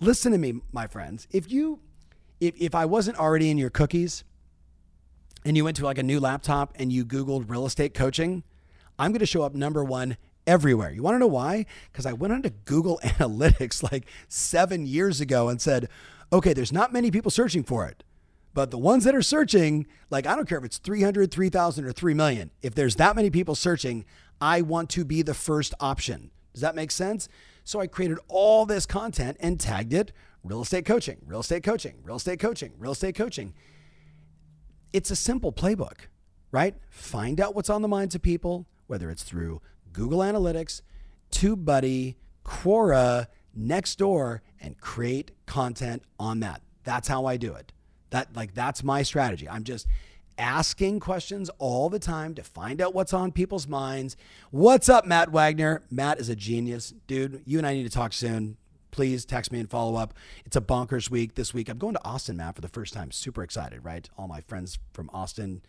listen to me, my friends. If you, if, if I wasn't already in your cookies and you went to like a new laptop and you Googled real estate coaching, I'm going to show up number one everywhere. You want to know why? Because I went onto Google Analytics like seven years ago and said, okay, there's not many people searching for it. But the ones that are searching, like I don't care if it's 300, 3,000, or 3 million, if there's that many people searching, I want to be the first option. Does that make sense? So I created all this content and tagged it real estate coaching, real estate coaching, real estate coaching, real estate coaching. It's a simple playbook, right? Find out what's on the minds of people, whether it's through Google Analytics, TubeBuddy, Quora, Nextdoor, and create content on that. That's how I do it. That like that's my strategy. I'm just asking questions all the time to find out what's on people's minds. What's up, Matt Wagner? Matt is a genius. Dude, you and I need to talk soon. Please text me and follow up. It's a bonkers week this week. I'm going to Austin, Matt, for the first time. Super excited, right? All my friends from Austin.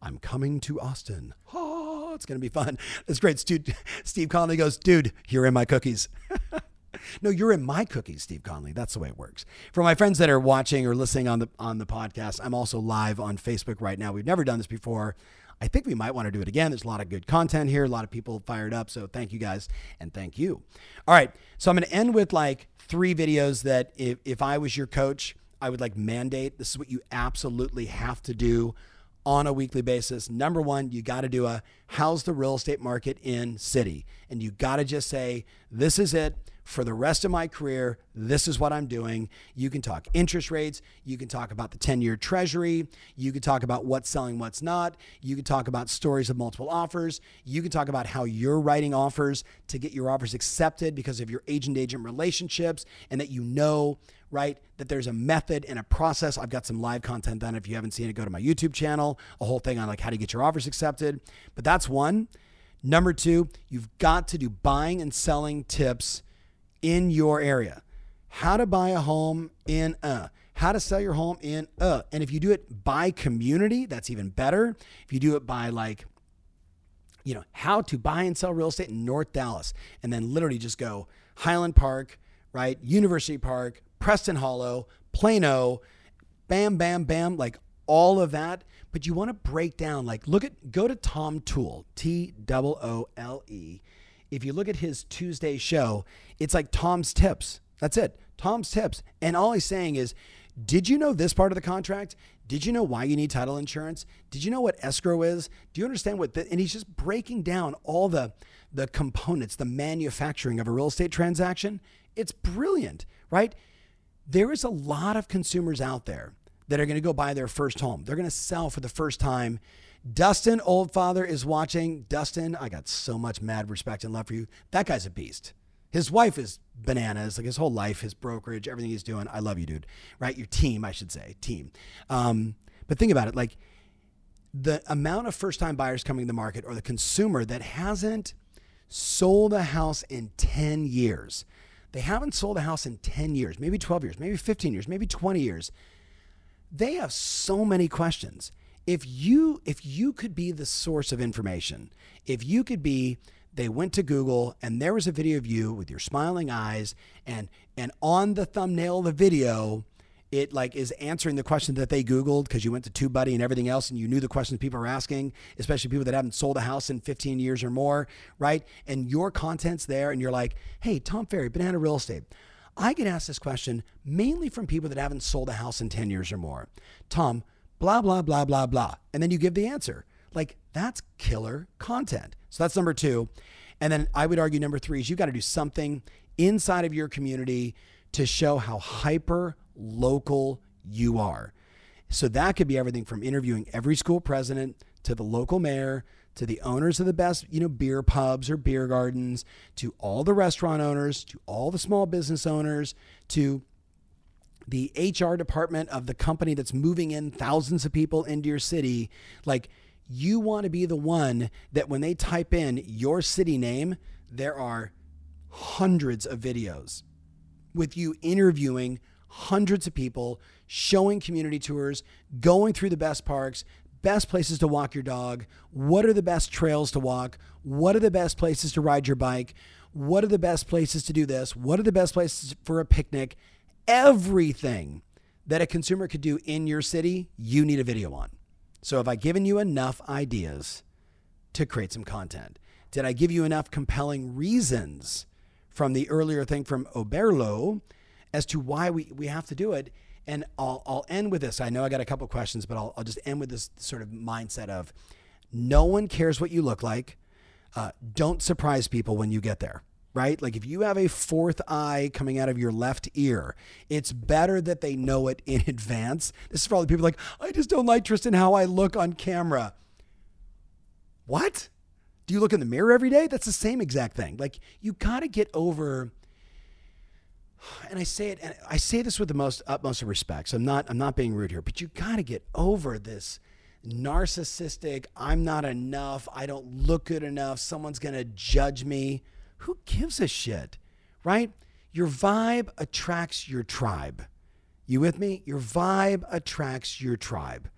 I'm coming to Austin. Oh, it's going to be fun. It's great. Steve, Steve Conley goes, dude, here are my cookies. No, you're in my cookies, Steve Conley. That's the way it works. For my friends that are watching or listening on the on the podcast, I'm also live on Facebook right now. We've never done this before. I think we might want to do it again. There's a lot of good content here, a lot of people fired up. So thank you guys and thank you. All right. So I'm going to end with like three videos that if, if I was your coach, I would like mandate. This is what you absolutely have to do on a weekly basis. Number one, you got to do a how's the real estate market in city? And you got to just say, this is it for the rest of my career, this is what I'm doing. You can talk interest rates. You can talk about the 10 year treasury. You can talk about what's selling, what's not. You can talk about stories of multiple offers. You can talk about how you're writing offers to get your offers accepted because of your agent agent relationships and that you know, right, that there's a method and a process. I've got some live content done. If you haven't seen it, go to my YouTube channel, a whole thing on like how to get your offers accepted. But that's one. Number two, you've got to do buying and selling tips in your area. How to buy a home in uh, how to sell your home in uh. And if you do it by community, that's even better. If you do it by like, you know, how to buy and sell real estate in North Dallas, and then literally just go Highland Park, right? University Park, Preston Hollow, Plano, bam, bam, bam, like all of that. But you want to break down, like, look at, go to Tom Toole, T O O L E, if you look at his Tuesday show, it's like Tom's tips. That's it. Tom's tips. And all he's saying is, did you know this part of the contract? Did you know why you need title insurance? Did you know what escrow is? Do you understand what the, and he's just breaking down all the the components, the manufacturing of a real estate transaction. It's brilliant, right? There is a lot of consumers out there that are going to go buy their first home. They're going to sell for the first time Dustin Oldfather is watching. Dustin, I got so much mad respect and love for you. That guy's a beast. His wife is bananas, like his whole life, his brokerage, everything he's doing. I love you, dude. Right? Your team, I should say, team. Um, but think about it like the amount of first time buyers coming to the market or the consumer that hasn't sold a house in 10 years. They haven't sold a house in 10 years, maybe 12 years, maybe 15 years, maybe 20 years. They have so many questions if you if you could be the source of information, if you could be they went to Google and there was a video of you with your smiling eyes and and on the thumbnail of the video it like is answering the question that they googled because you went to TubeBuddy and everything else and you knew the questions people are asking, especially people that haven't sold a house in 15 years or more, right? And your content's there and you're like, "Hey, Tom Ferry, Banana Real Estate. I get asked this question mainly from people that haven't sold a house in 10 years or more. Tom, blah, blah, blah, blah, blah. And then you give the answer. Like, that's killer content. So that's number two. And then I would argue number three is you got to do something inside of your community to show how hyper local you are. So that could be everything from interviewing every school president to the local mayor to the owners of the best, you know, beer pubs or beer gardens, to all the restaurant owners, to all the small business owners, to the HR department of the company that's moving in thousands of people into your city. Like, you want to be the one that when they type in your city name, there are hundreds of videos with you interviewing hundreds of people, showing community tours, going through the best parks, best places to walk your dog, what are the best trails to walk, what are the best places to ride your bike, what are the best places to do this, what are the best places for a picnic, everything that a consumer could do in your city, you need a video on. So have I given you enough ideas to create some content? Did I give you enough compelling reasons from the earlier thing from Oberlo as to why we, we have to do it? And I'll, I'll end with this. I know I got a couple questions, but I'll, I'll just end with this sort of mindset of no one cares what you look like. Uh, don't surprise people when you get there, right? Like if you have a fourth eye coming out of your left ear, it's better that they know it in advance. This is for all the people like, I just don't like Tristan how I look on camera. What? Do you look in the mirror every day? That's the same exact thing. Like you got to get over and I say it, and I say this with the most utmost of respect. So I'm not, I'm not being rude here, but you got to get over this narcissistic. I'm not enough. I don't look good enough. Someone's gonna judge me. Who gives a shit, right? Your vibe attracts your tribe. You with me? Your vibe attracts your tribe.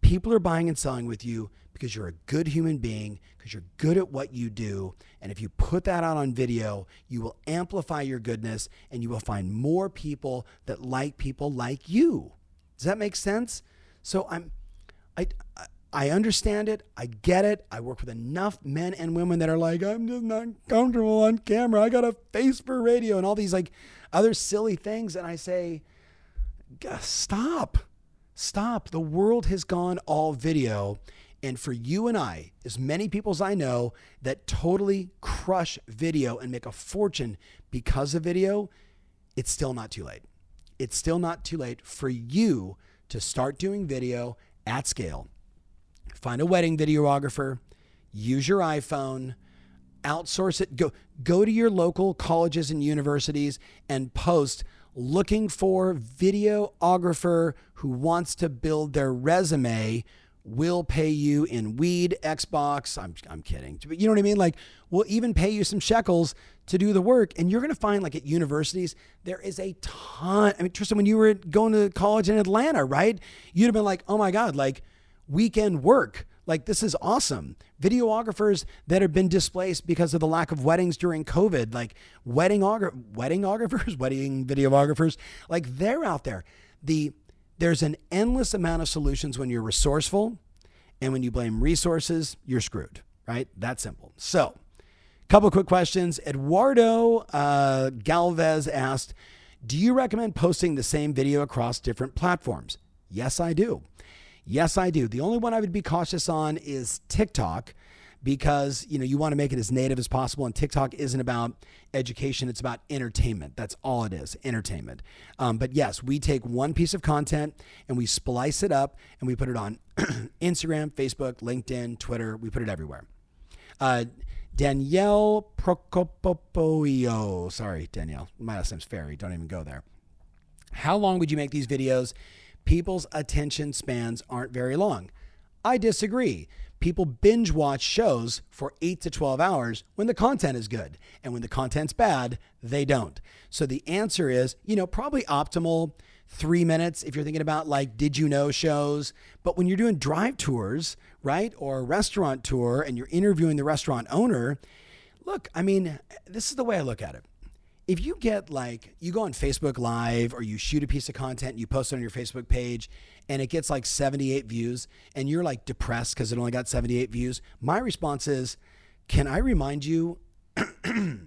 People are buying and selling with you because you're a good human being, because you're good at what you do. And if you put that out on video, you will amplify your goodness and you will find more people that like people like you. Does that make sense? So I'm I I understand it. I get it. I work with enough men and women that are like, I'm just not comfortable on camera. I got a face for radio and all these like other silly things. And I say, stop, stop. The world has gone all video. And for you and I, as many people as I know that totally crush video and make a fortune because of video, it's still not too late. It's still not too late for you to start doing video at scale. Find a wedding videographer, use your iPhone, outsource it. Go go to your local colleges and universities and post looking for videographer who wants to build their resume will pay you in weed, Xbox. I'm, I'm kidding. You know what I mean? Like, we'll even pay you some shekels to do the work. And you're going to find, like, at universities, there is a ton. I mean, Tristan, when you were going to college in Atlanta, right? You'd have been like, oh my God, like weekend work. Like, this is awesome. Videographers that have been displaced because of the lack of weddings during COVID, like wedding weddingographers, wedding videographers, like they're out there. The there's an endless amount of solutions when you're resourceful, and when you blame resources, you're screwed, right? That simple. So, couple quick questions. Eduardo uh, Galvez asked, "Do you recommend posting the same video across different platforms?" Yes, I do. Yes, I do. The only one I would be cautious on is TikTok because you know you want to make it as native as possible and tiktok isn't about education it's about entertainment. That's all it is entertainment. Um, but yes we take one piece of content and we splice it up and we put it on instagram facebook linkedin twitter we put it everywhere. Uh, danielle procopopoio sorry danielle my last name's ferry don't even go there. How long would you make these videos people's attention spans aren't very long i disagree people binge watch shows for 8 to 12 hours when the content is good. And when the content's bad, they don't. So the answer is, you know, probably optimal 3 minutes if you're thinking about like did you know shows, but when you're doing drive tours, right? Or a restaurant tour and you're interviewing the restaurant owner, look, I mean, this is the way I look at it if you get like you go on Facebook Live or you shoot a piece of content you post it on your Facebook page and it gets like 78 views and you're like depressed because it only got 78 views, my response is, can I remind you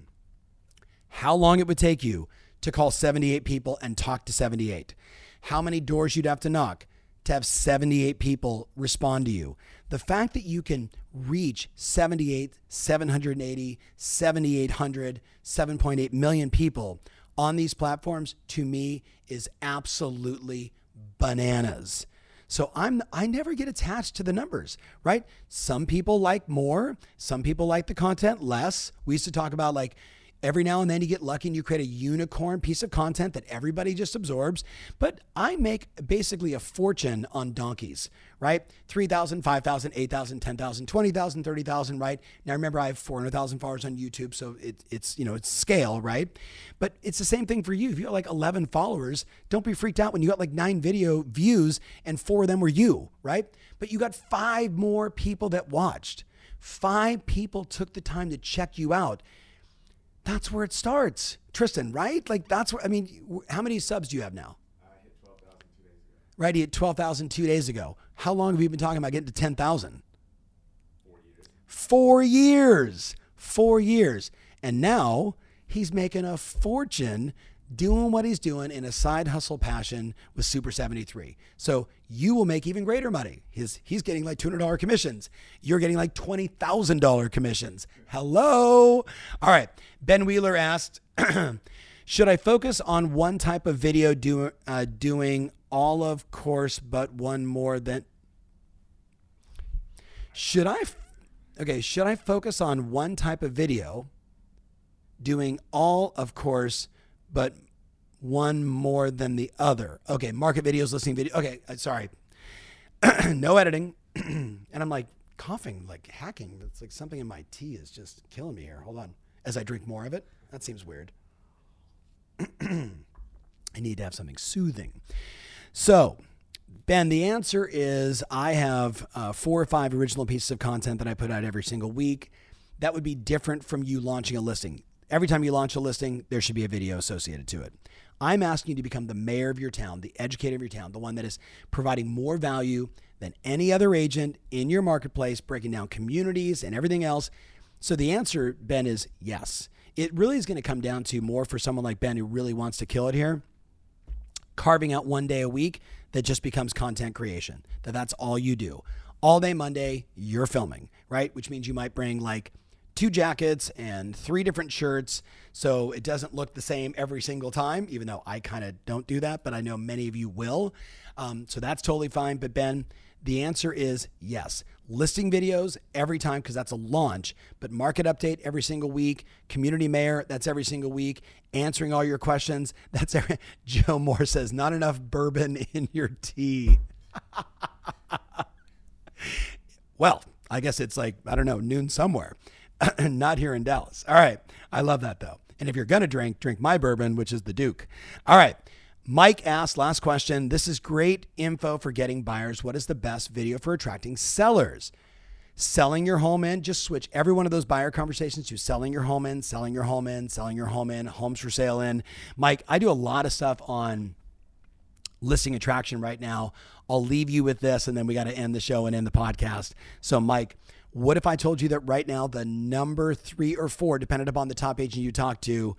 how long it would take you to call 78 people and talk to 78? How many doors you'd have to knock to have 78 people respond to you? The fact that you can reach 78, 780, 7,800, 7.8 million people on these platforms to me is absolutely bananas. So I'm I never get attached to the numbers, right? Some people like more, some people like the content less. We used to talk about like Every now and then you get lucky and you create a unicorn piece of content that everybody just absorbs. But I make basically a fortune on donkeys, right? 3,000, 5,000, 8,000, 10,000, 20,000, 30,000, right? Now remember I have 400,000 followers on YouTube, so it, it's, you know, it's scale, right? But it's the same thing for you. If you got like 11 followers, don't be freaked out when you got like nine video views and four of them were you, right? But you got five more people that watched. Five people took the time to check you out that's where it starts. Tristan, right? Like that's where I mean, how many subs do you have now? I hit 12,000 two days ago. Right, he hit 12,000 two days ago. How long have you been talking about getting to 10,000? Four years. Four years. Four years. And now he's making a fortune doing what he's doing in a side hustle passion with Super 73. So you will make even greater money. His, he's getting like $200 commissions. You're getting like $20,000 commissions. Hello. All right. Ben Wheeler asked, should I focus on one type of video do, uh, doing all of course, but one more than, should I, okay, should I focus on one type of video doing all of course, but one more than the other. Okay, market videos, listening video. Okay, uh, sorry. no editing. and I'm like coughing, like hacking. It's like something in my tea is just killing me here. Hold on. As I drink more of it, that seems weird. I need to have something soothing. So, Ben, the answer is I have uh, four or five original pieces of content that I put out every single week. That would be different from you launching a listing. Every time you launch a listing, there should be a video associated to it. I'm asking you to become the mayor of your town, the educator of your town, the one that is providing more value than any other agent in your marketplace, breaking down communities and everything else. So the answer, Ben, is yes. It really is going to come down to more for someone like Ben who really wants to kill it here, carving out one day a week that just becomes content creation, that that's all you do. All day Monday, you're filming, right? Which means you might bring like two jackets and three different shirts so it doesn't look the same every single time even though i kind of don't do that but i know many of you will. Um, so that's totally fine but ben the answer is yes. Listing videos every time because that's a launch but market update every single week community mayor that's every single week answering all your questions that's every joe moore says not enough bourbon in your tea. Well i guess it's like i don't know noon somewhere not here in Dallas. All right. I love that though. And if you're going to drink, drink my bourbon, which is the Duke. All right. Mike asked, last question. This is great info for getting buyers. What is the best video for attracting sellers? Selling your home in, just switch every one of those buyer conversations to selling your home in, selling your home in, selling your home in, homes for sale in. Mike, I do a lot of stuff on listing attraction right now. I'll leave you with this and then we got to end the show and end the podcast. So, Mike, what if I told you that right now the number three or four, dependent upon the top agent you talk to,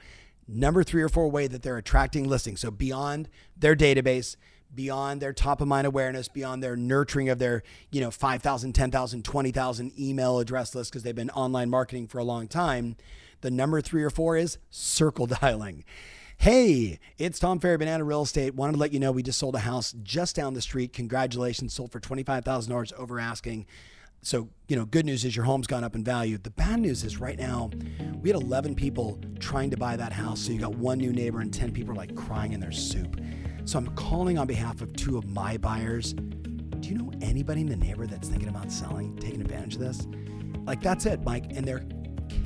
number three or four way that they're attracting listings. So beyond their database, beyond their top of mind awareness, beyond their nurturing of their, you know, 5,000, 10,000, 20,000 email address list because they've been online marketing for a long time. The number three or four is circle dialing. Hey, it's Tom Ferry, Banana Real Estate. Wanted to let you know we just sold a house just down the street. Congratulations, sold for $25,000 over asking so you know good news is your home's gone up in value. The bad news is right now we had 11 people trying to buy that house. So you got one new neighbor and 10 people are like crying in their soup. So i'm calling on behalf of two of my buyers. Do you know anybody in the neighborhood that's thinking about selling taking advantage of this? Like that's it mike and they're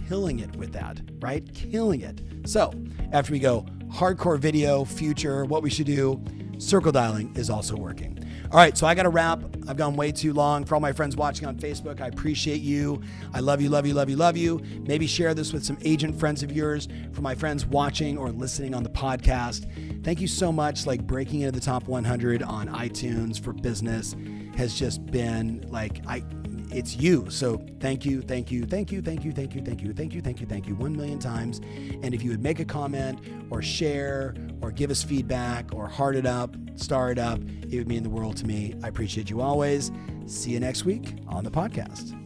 killing it with that right? Killing it. So after we go hardcore video future what we should do circle dialing is also working all right, so I got to wrap. I've gone way too long. For all my friends watching on Facebook, I appreciate you. I love you, love you, love you, love you. Maybe share this with some agent friends of yours. For my friends watching or listening on the podcast, thank you so much. Like breaking into the top 100 on iTunes for business has just been like I it's you. So thank you, thank you, thank you, thank you, thank you, thank you, thank you, thank you, thank you, one million times. And if you would make a comment or share or give us feedback or heart it up, star it up, it would mean the world to me. I appreciate you always. See you next week on the podcast.